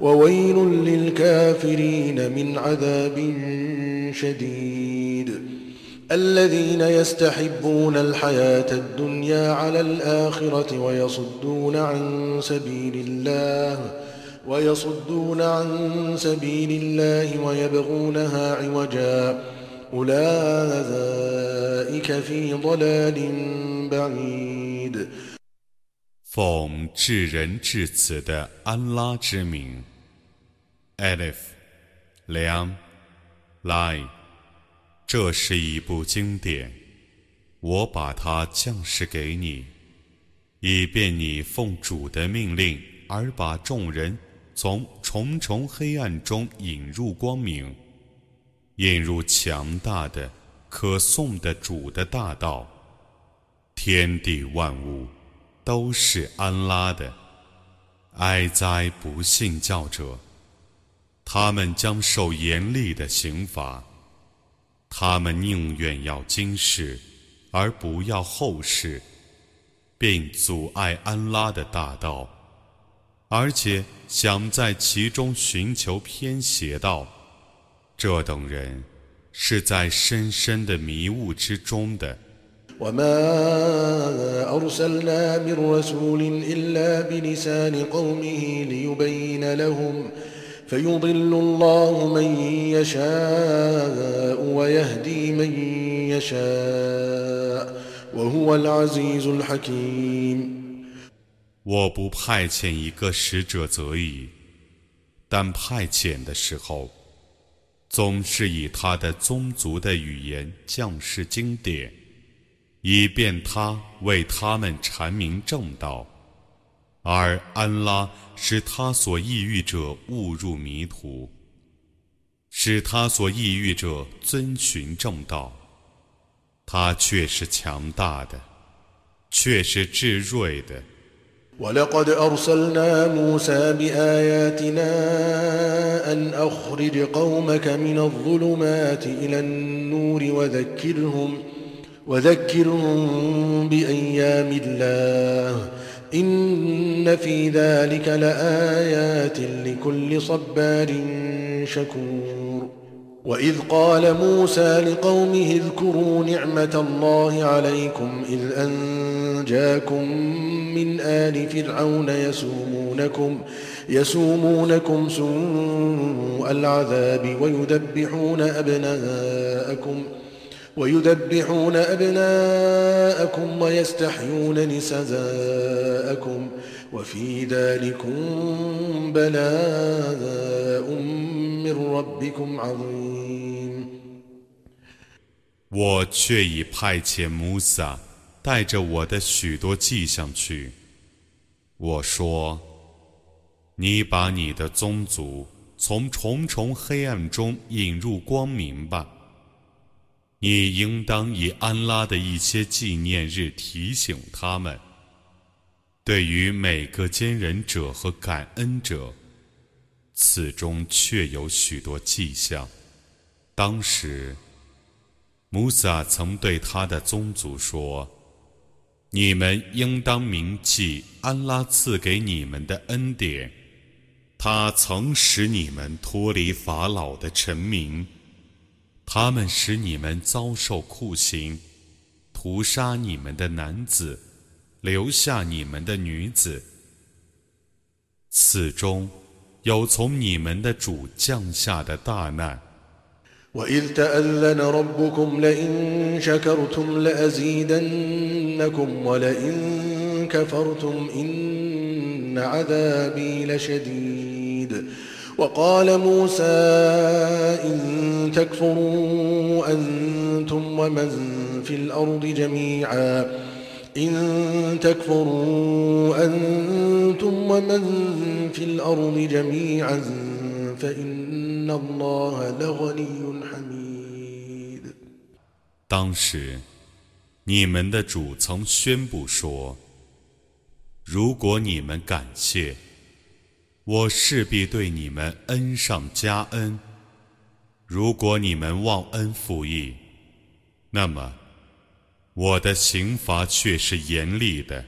وويل للكافرين من عذاب شديد الذين يستحبون الحياة الدنيا على الآخرة ويصدون عن سبيل الله ويصدون عن سبيل الله ويبغونها عوجا أولئك في ضلال بعيد 奉至仁至慈的安拉之名。 Alif，梁，Lai，这是一部经典，我把它降世给你，以便你奉主的命令而把众人从重重黑暗中引入光明，引入强大的、可颂的主的大道。天地万物都是安拉的，哀哉不信教者！他们将受严厉的刑罚，他们宁愿要今世，而不要后世，并阻碍安拉的大道，而且想在其中寻求偏邪道。这等人是在深深的迷雾之中的。فيضل الله من يشاء ويهدي من يشاء وهو العزيز الحكيم 我不派遣一个使者则已，但派遣的时候，总是以他的宗族的语言降世经典，以便他为他们阐明正道。 而安拉使他所抑郁者误入迷途，使他所抑郁者遵循正道，他却是强大的，却是至睿的。إن في ذلك لآيات لكل صبار شكور. وإذ قال موسى لقومه اذكروا نعمة الله عليكم إذ أنجاكم من آل فرعون يسومونكم يسومونكم سوء العذاب ويذبحون أبناءكم ۖ ويذبحون أبناءكم ويستحيون نساءكم وفي ذلكم بلاء من ربكم عظيم 我却已派遣穆萨带着我的许多迹象去。我说：“你把你的宗族从重重黑暗中引入光明吧。” 你应当以安拉的一些纪念日提醒他们。对于每个坚忍者和感恩者，此中确有许多迹象。当时，穆萨曾对他的宗族说：“你们应当铭记安拉赐给你们的恩典，他曾使你们脱离法老的臣民。”他们使你们遭受酷刑，屠杀你们的男子，留下你们的女子。此中有从你们的主降下的大难。وقال موسى إن تكفروا أنتم ومن في الأرض جميعا إن تكفروا أنتم ومن في الأرض جميعا فإن إن الله لغني حميد 当时，你们的主曾宣布说：“如果你们感谢， 我势必对你们恩上加恩；如果你们忘恩负义，那么我的刑罚却是严厉的。”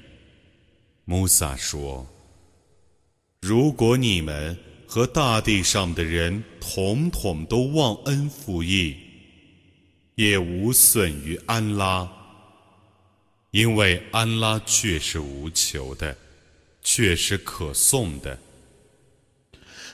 穆萨说：“如果你们和大地上的人统统都忘恩负义，也无损于安拉，因为安拉却是无求的，却是可颂的。”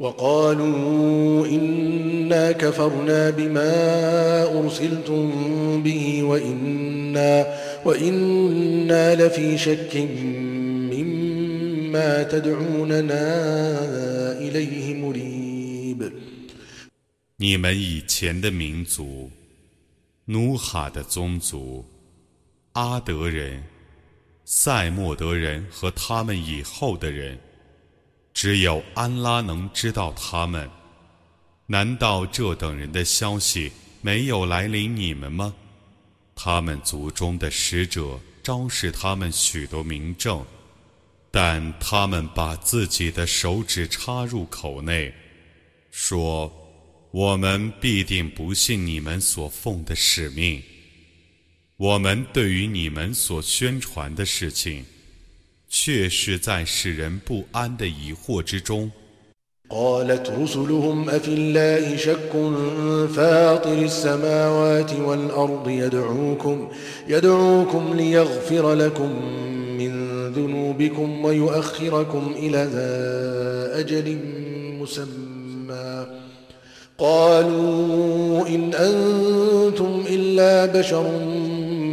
وقالوا إنا كفرنا بما أرسلتم به وإنا, وإنا لفي شك مما تدعوننا إليه مريب 你们以前的民族，努哈的宗族，阿德人、塞莫德人和他们以后的人。 只有安拉能知道他们。难道这等人的消息没有来临你们吗？他们族中的使者昭示他们许多明证，但他们把自己的手指插入口内，说：“我们必定不信你们所奉的使命。我们对于你们所宣传的事情。”却是在使人不安的疑惑之中。قالت رسلهم أفي الله شك فاطر السماوات والأرض يدعوكم يدعوكم ليغفر لكم من ذنوبكم ويؤخركم إلى ذا أجل مسمى قالوا إن أنتم إلا بشر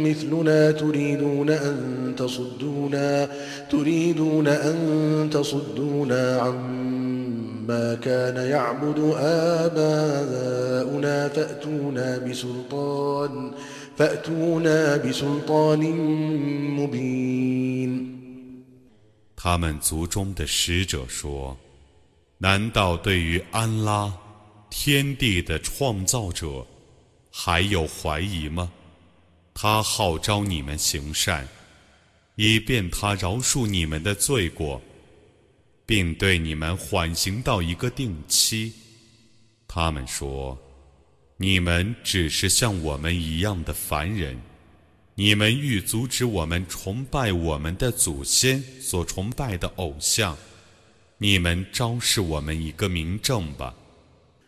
مثلنا تريدون أن تصدونا تريدون أن تصدونا عما كان يعبد آباؤنا فأتونا بسلطان فأتونا بسلطان مبين 他们族中的使者说：“难道对于安拉，天地的创造者，还有怀疑吗？他号召你们行善。” 以便他饶恕你们的罪过，并对你们缓刑到一个定期。他们说：“你们只是像我们一样的凡人，你们欲阻止我们崇拜我们的祖先所崇拜的偶像，你们昭示我们一个明证吧。”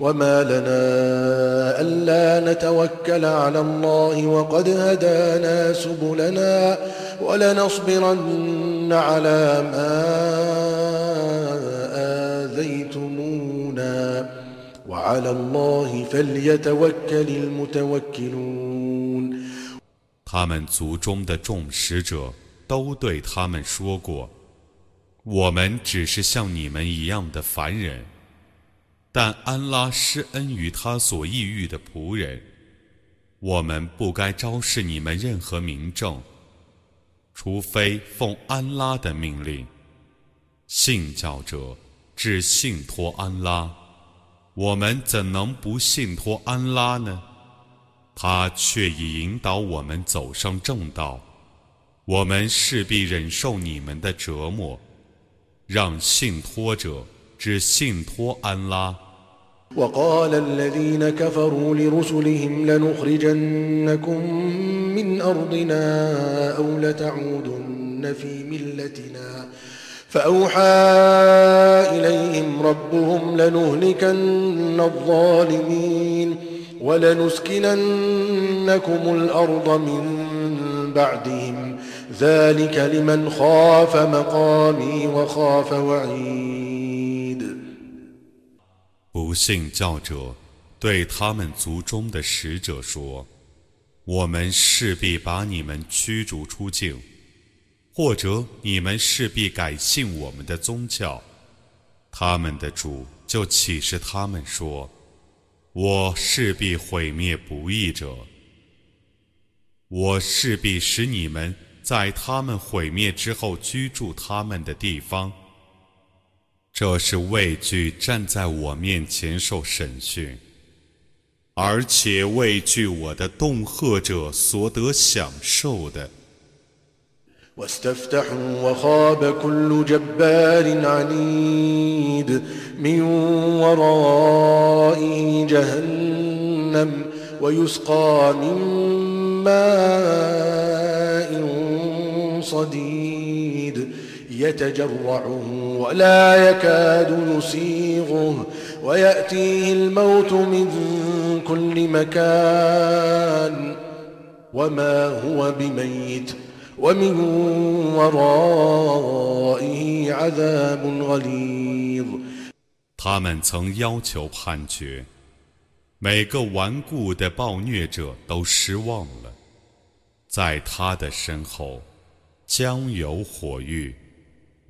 وما لنا ألا نتوكل على الله وقد هدانا سبلنا ولنصبرن على ما آذيتمونا وعلى الله فليتوكل المتوكلون 他们族中的众使者都对他们说过：“我们只是像你们一样的凡人。” 但安拉施恩于他所抑郁的仆人，我们不该昭示你们任何明证，除非奉安拉的命令。信教者只信托安拉，我们怎能不信托安拉呢？他却已引导我们走上正道，我们势必忍受你们的折磨，让信托者只信托安拉。وقال الذين كفروا لرسلهم لنخرجنكم من أرضنا أو لتعودن في ملتنا. فأوحى إليهم ربهم لنهلكن الظالمين ولنسكننكم الأرض من بعدهم. ذلك لمن خاف مقامي وخاف وعيد. 不信教者对他们族中的使者说：“我们势必把你们驱逐出境，或者你们势必改信我们的宗教。”他们的主就启示他们说：“我势必毁灭不义者，我势必使你们在他们毁灭之后居住他们的地方。”这是畏惧站在我面前受审讯，而且畏惧我的恫吓者所得享受的。واستفتحوا وخاب كل جبار عنيد من ورائه جهنم ويسقى من ماء صديد يتجرعه ولا يكاد يسيغه ويأتيه الموت من كل مكان وما هو بميت ومن ورائه عذاب غليظ 他们曾要求判决，每个顽固的暴虐者都失望了，在他的身后将有火狱。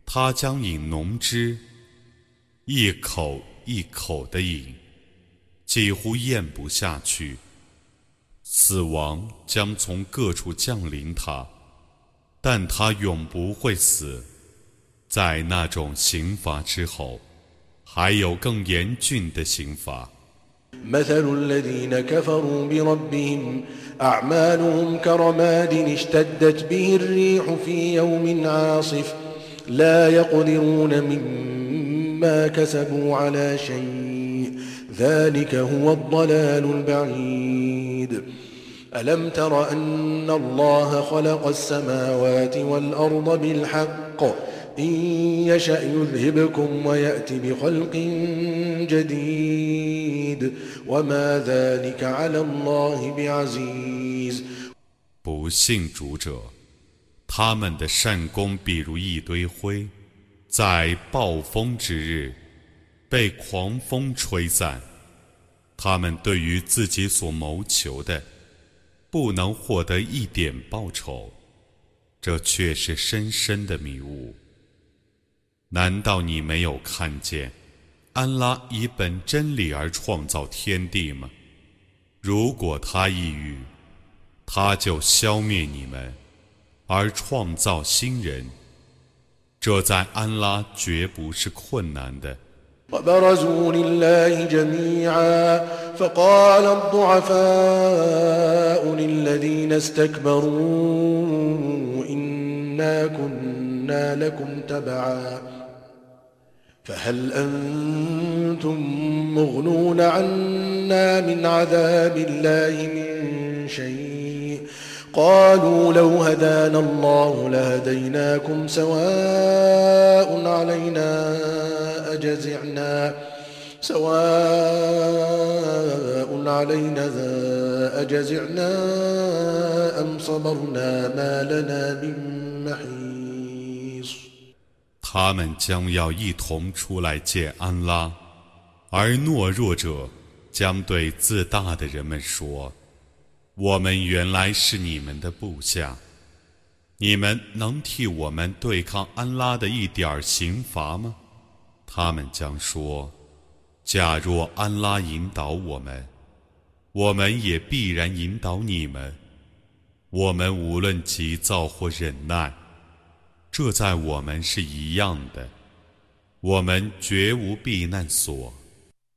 他将饮浓汁，一口一口的饮，几乎咽不下去。死亡将从各处降临他，但他永不会死。在那种刑罚之后，还有更严峻的刑罚。لا يقدرون مما كسبوا على شيء ذلك هو الضلال البعيد ألم تر أن الله خلق السماوات والأرض بالحق إن يشأ يذهبكم ويأت بخلق جديد وما ذلك على الله بعزيز 不信主者 他们的善功，比如一堆灰，在暴风之日被狂风吹散。他们对于自己所谋求的，不能获得一点报酬，这却是深深的迷雾。难道你没有看见，安拉以本真理而创造天地吗？如果他抑郁，他就消灭你们。而创造新人，这在安拉绝不是困难的。وبرزوا لله جميعا فقال الضعفاء للذين استكبروا إنا كنا لكم تبعا فهل أنتم مغنون عنا من عذاب الله من شيء قالوا لو هدانا الله لهديناكم سواء علينا أجزعنا سواء علينا أجزعنا أم صبرنا ما لنا من محيص 他们将要一同出来见安拉，而懦弱者将对自大的人们说。 我们原来是你们的部下，你们能替我们对抗安拉的一点刑罚吗？他们将说：假若安拉引导我们，我们也必然引导你们。我们无论急躁或忍耐，这在我们是一样的。我们绝无避难所。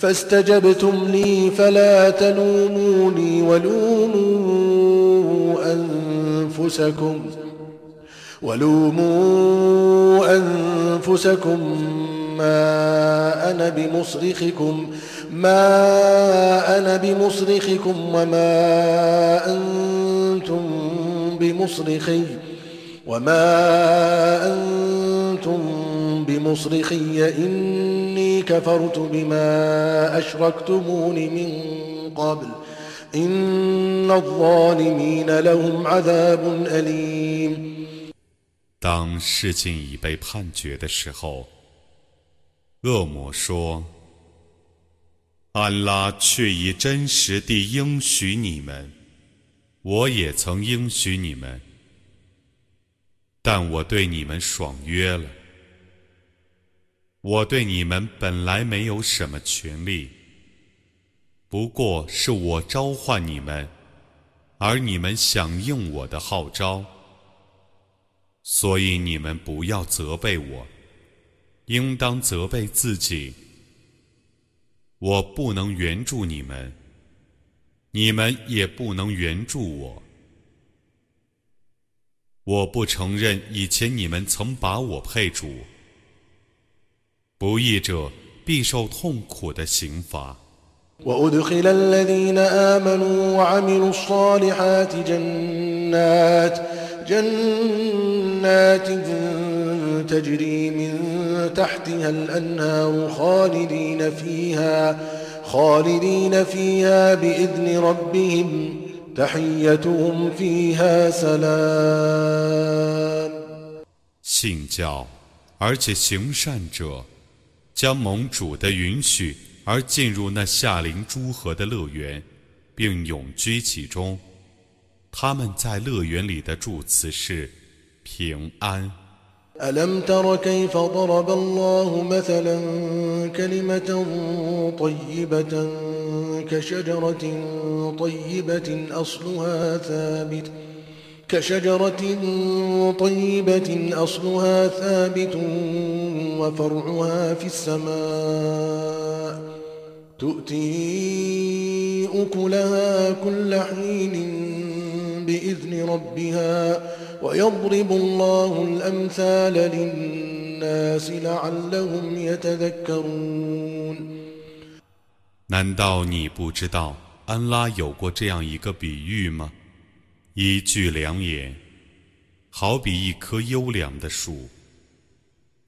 فاستجبتم لي فلا تلوموني ولوموا أنفسكم ولوموا أنفسكم ما أنا بمصرخكم ما أنا بمصرخكم وما أنتم بمصرخي وما أنتم بمصرخي إني كفرت بما أشركتمون من قبل إن الظالمين لهم عذاب أليم 当事情已被判决的时候，恶魔说：“安拉却已真实地应许你们，我也曾应许你们，但我对你们爽约了。 我对你们本来没有什么权利，不过是我召唤你们，而你们响应我的号召。”所以你们不要责备我，应当责备自己。我不能援助你们，你们也不能援助我。我不承认以前你们曾把我配主。不义者必受痛苦的刑罚。جنات تجري من تحتها الأنهار خالدين فيها خالدين فيها بإذن ربهم تحيتهم فيها سلام 信教而且行善者， 将盟主的允许而进入那夏灵诸河的乐园，并永居其中。他们在乐园里的祝词是平安。ألم تر كيف ضرب الله مثلا كلمة طيبة كشجرة طيبة أصلها ثابت كشجرة طيبة أصلها ثابت وفرعها في السماء تؤتي أكلها كل حين 难道你不知道安拉有过这样一个比喻吗？一句良言，好比一棵优良的树，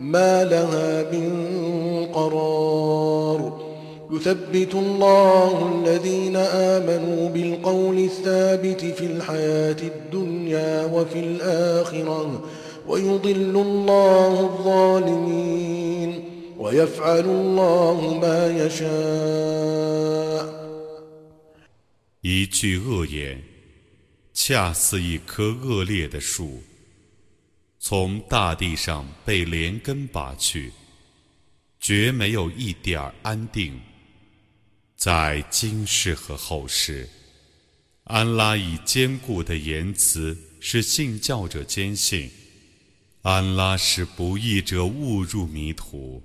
ما لها من قرار يثبت الله الذين آمنوا بالقول الثابت في الحياة الدنيا وفي الآخرة ويضل الله الظالمين ويفعل الله ما يشاء 一句恶言，恰似一棵恶劣的树， 从大地上被连根拔去，绝没有一点安定。在今世和后世，安拉以坚固的言辞使信教者坚信，安拉使不义者误入迷途，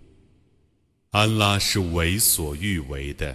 安拉是为所欲为的。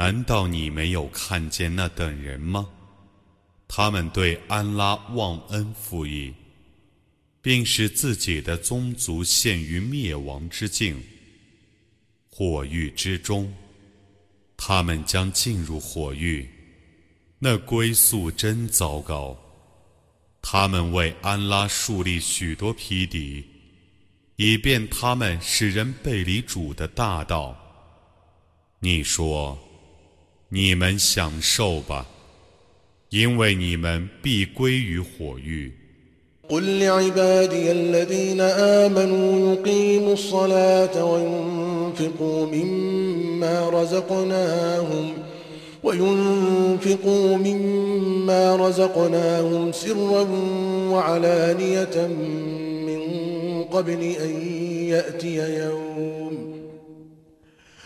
难道你没有看见那等人吗？他们对安拉忘恩负义，并使自己的宗族陷于灭亡之境。火狱之中，他们将进入火狱，那归宿真糟糕。他们为安拉树立许多批敌，以便他们使人背离主的大道。你说，你们享受吧，因为你们必归于火狱。قل لعبادي الذين آمنوا يقيموا الصلاة وينفقوا مما رزقناهم وينفقوا مما رزقناهم سرا وعلانية من قبل أن يأتي يوم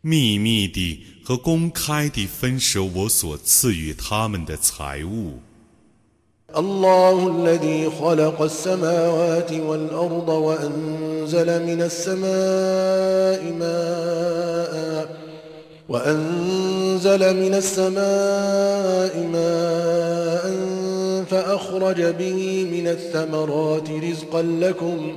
秘密地和公开地分舍我所赐予他们的财物。” الله الذي خلق السماوات والأرض وأنزل من السماء ماء وأنزل من السماء ماء فأخرج به من الثمرات رزقا لكم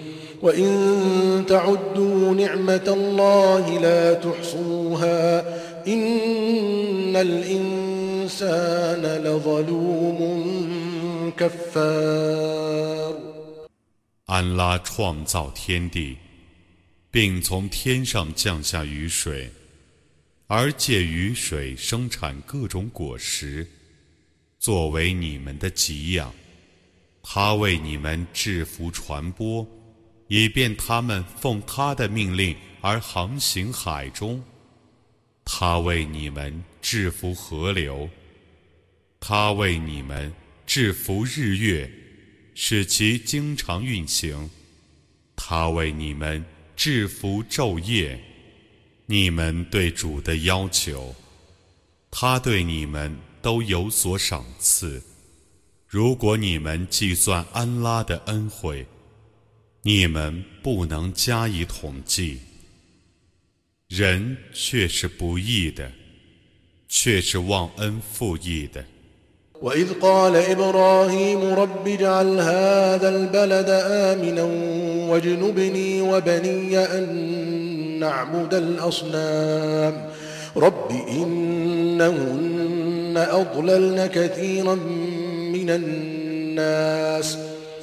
وإن تعدوا نعمة الله لا تحصوها إن الإنسان لظلوم كفار 安拉创造天地，并从天上降下雨水，而借雨水生产各种果实，作为你们的给养。他为你们制服传播， 以便他们奉他的命令而航行海中。他为你们制服河流，他为你们制服日月。使其经常运行，他为你们制服昼夜，你们对主的要求，他对你们都有所赏赐。如果你们计算安拉的恩惠，你们不能加以统计。人却是不义的，却是忘恩负义的。وإذ قال إبراهيم رب اجعل هذا البلد آمنا واجنبني وبني أن نعبد الأصنام رب إنهن أضللن كثيرا من الناس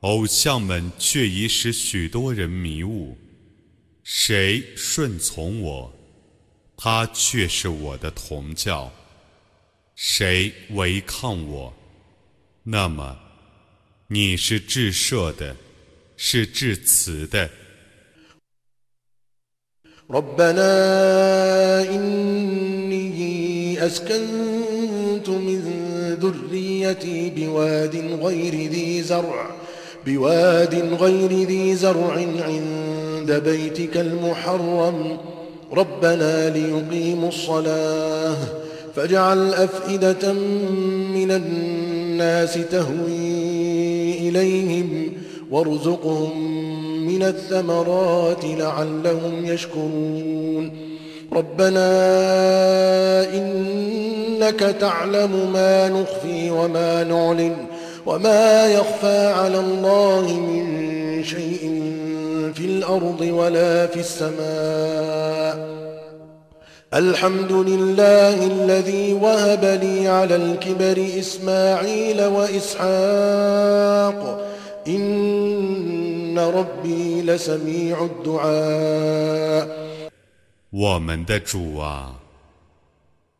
偶像们却已使许多人迷雾。谁顺从我，他却是我的同教。”谁违抗我，那么你是至赦的，是至慈的。ربنا إني أسكنت من ذريتي بواد غير ذي زرع بواد غير ذي زرع عند بيتك المحرم. ربنا ليقيموا الصلاة فاجعل أفئدة من الناس تهوي إليهم وارزقهم من الثمرات لعلهم يشكرون. ربنا إنك تعلم ما نخفي وما نعلن وما يخفى على الله من شيء في الأرض ولا في السماء الحمد لله الذي وهب لي على الكبر إسماعيل وإسحاق إن ربي لسميع الدعاء 我们的主啊，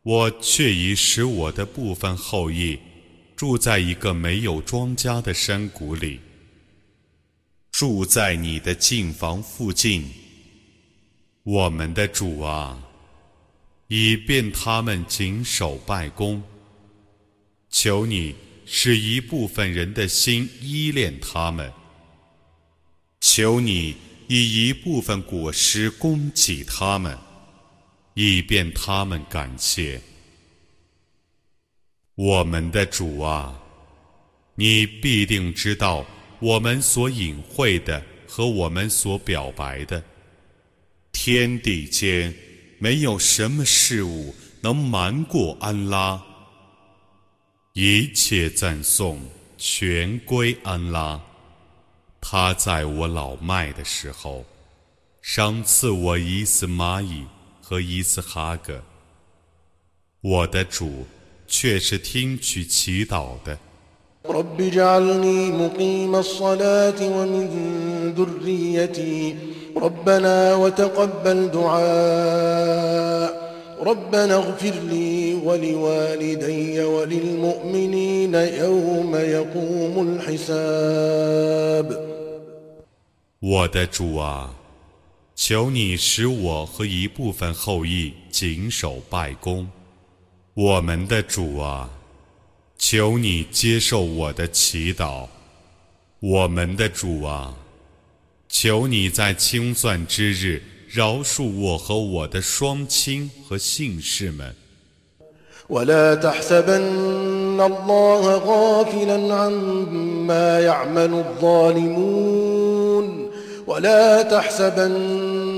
我却已使我的部分后裔 住在一个没有庄稼的山谷里，住在你的近房附近。我们的主啊，以便他们谨守拜功，求你使一部分人的心依恋他们，求你。以一部分果实供给他们，以便他们感谢我们的主啊！你必定知道我们所隐晦的和我们所表白的。天地间没有什么事物能瞒过安拉，一切赞颂全归安拉。他在我老迈的时候，赏赐我伊斯玛仪和伊斯哈格。我的主却是听取祈祷的。我的主啊，求你使我和一部分后裔谨守拜功。我们的主啊，求你接受我的祈祷。我们的主啊，求你在清算之日饶恕我和我的双亲和姓氏们。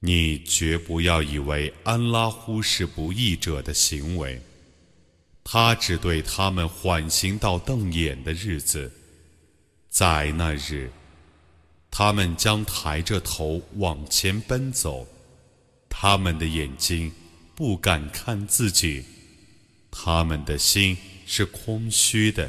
你绝不要以为安拉忽视不义者的行为，他只对他们缓刑到瞪眼的日子，在那日，他们将抬着头往前奔走，他们的眼睛不敢看自己，他们的心是空虚的。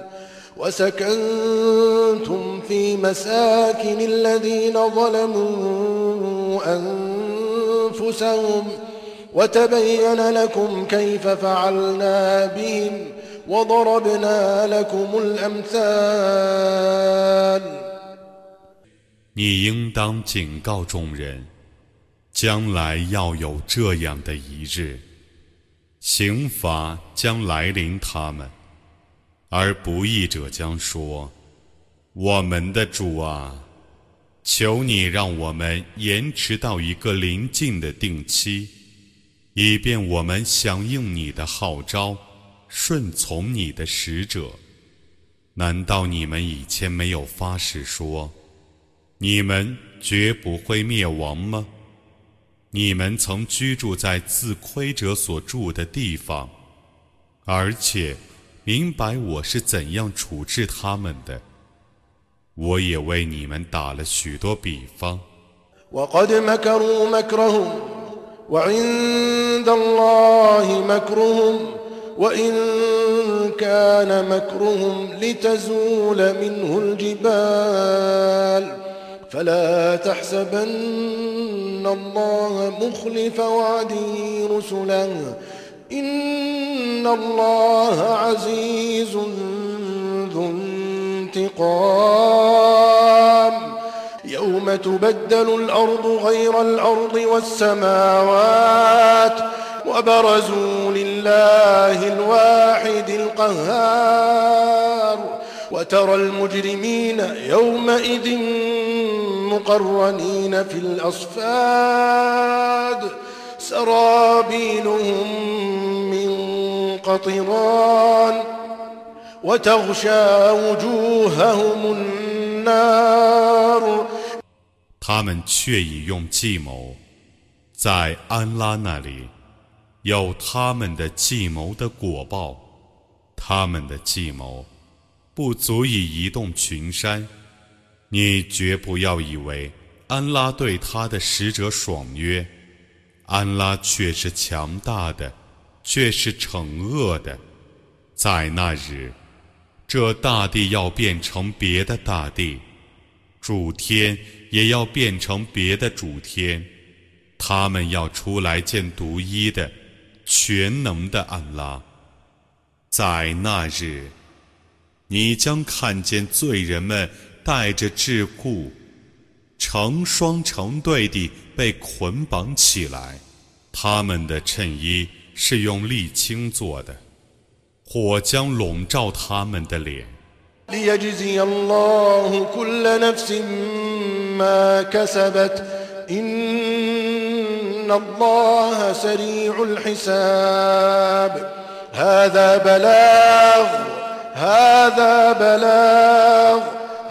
وسكنتم في مساكن الذين ظلموا أنفسهم وتبين لكم كيف فعلنا بهم وضربنا لكم الأمثال 你应当警告众人，将来要有这样的一日，刑罚将来临他们。 而不义者将说：“我们的主啊，求你让我们延迟到一个临近的定期，以便我们响应你的号召，顺从你的使者。难道你们以前没有发誓说，你们绝不会灭亡吗？你们曾居住在自亏者所住的地方，而且。”明白我是怎样处置他们的，我也为你们打了许多比方。 وعند الله مكرهم وإن كان مكرهم لتزول منه الجبال فلا تحسبن الله مخلف وعده رسله إن الله عزيز ذو انتقام. يوم تبدل الأرض غير الأرض والسماوات وبرزوا لله الواحد القهار. وترى المجرمين يومئذ مقرنين في الأصفاد. سرابيلهم من قطران وتغشى وجوههم النار 他们却已用计谋，在安拉那里有他们的计谋的果报，他们的计谋不足以移动群山。你绝不要以为安拉对他的使者爽约， 安拉却是强大的，却是惩恶的。在那日，这大地要变成别的大地，主天。也要变成别的主天，他们要出来见独一的、全能的安拉。在那日，你将看见罪人们带着桎梏，成双成对地被捆绑起来，他们的衬衣是用沥青做的，火将笼罩他们的脸。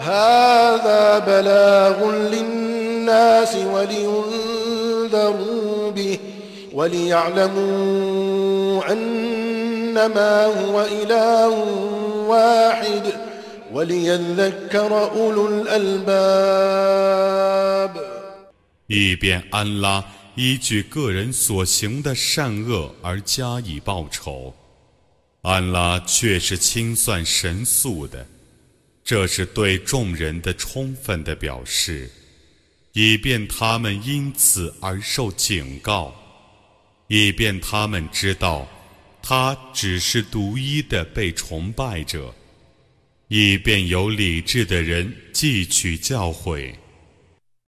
ما كسبت إن الله سريع الحساب هذا بلاغ هذا بلاغ هذا بلاغ للناس ولينذروا به وليعلموا أنما هو إله واحد 以便安拉依据个人所行的善恶而加以报酬，安拉却是清算神速的， 这是对众人的充分的表示，以便他们因此而受警告，以便他们知道，他只是独一的被崇拜者。以便有理智的人汲取教诲。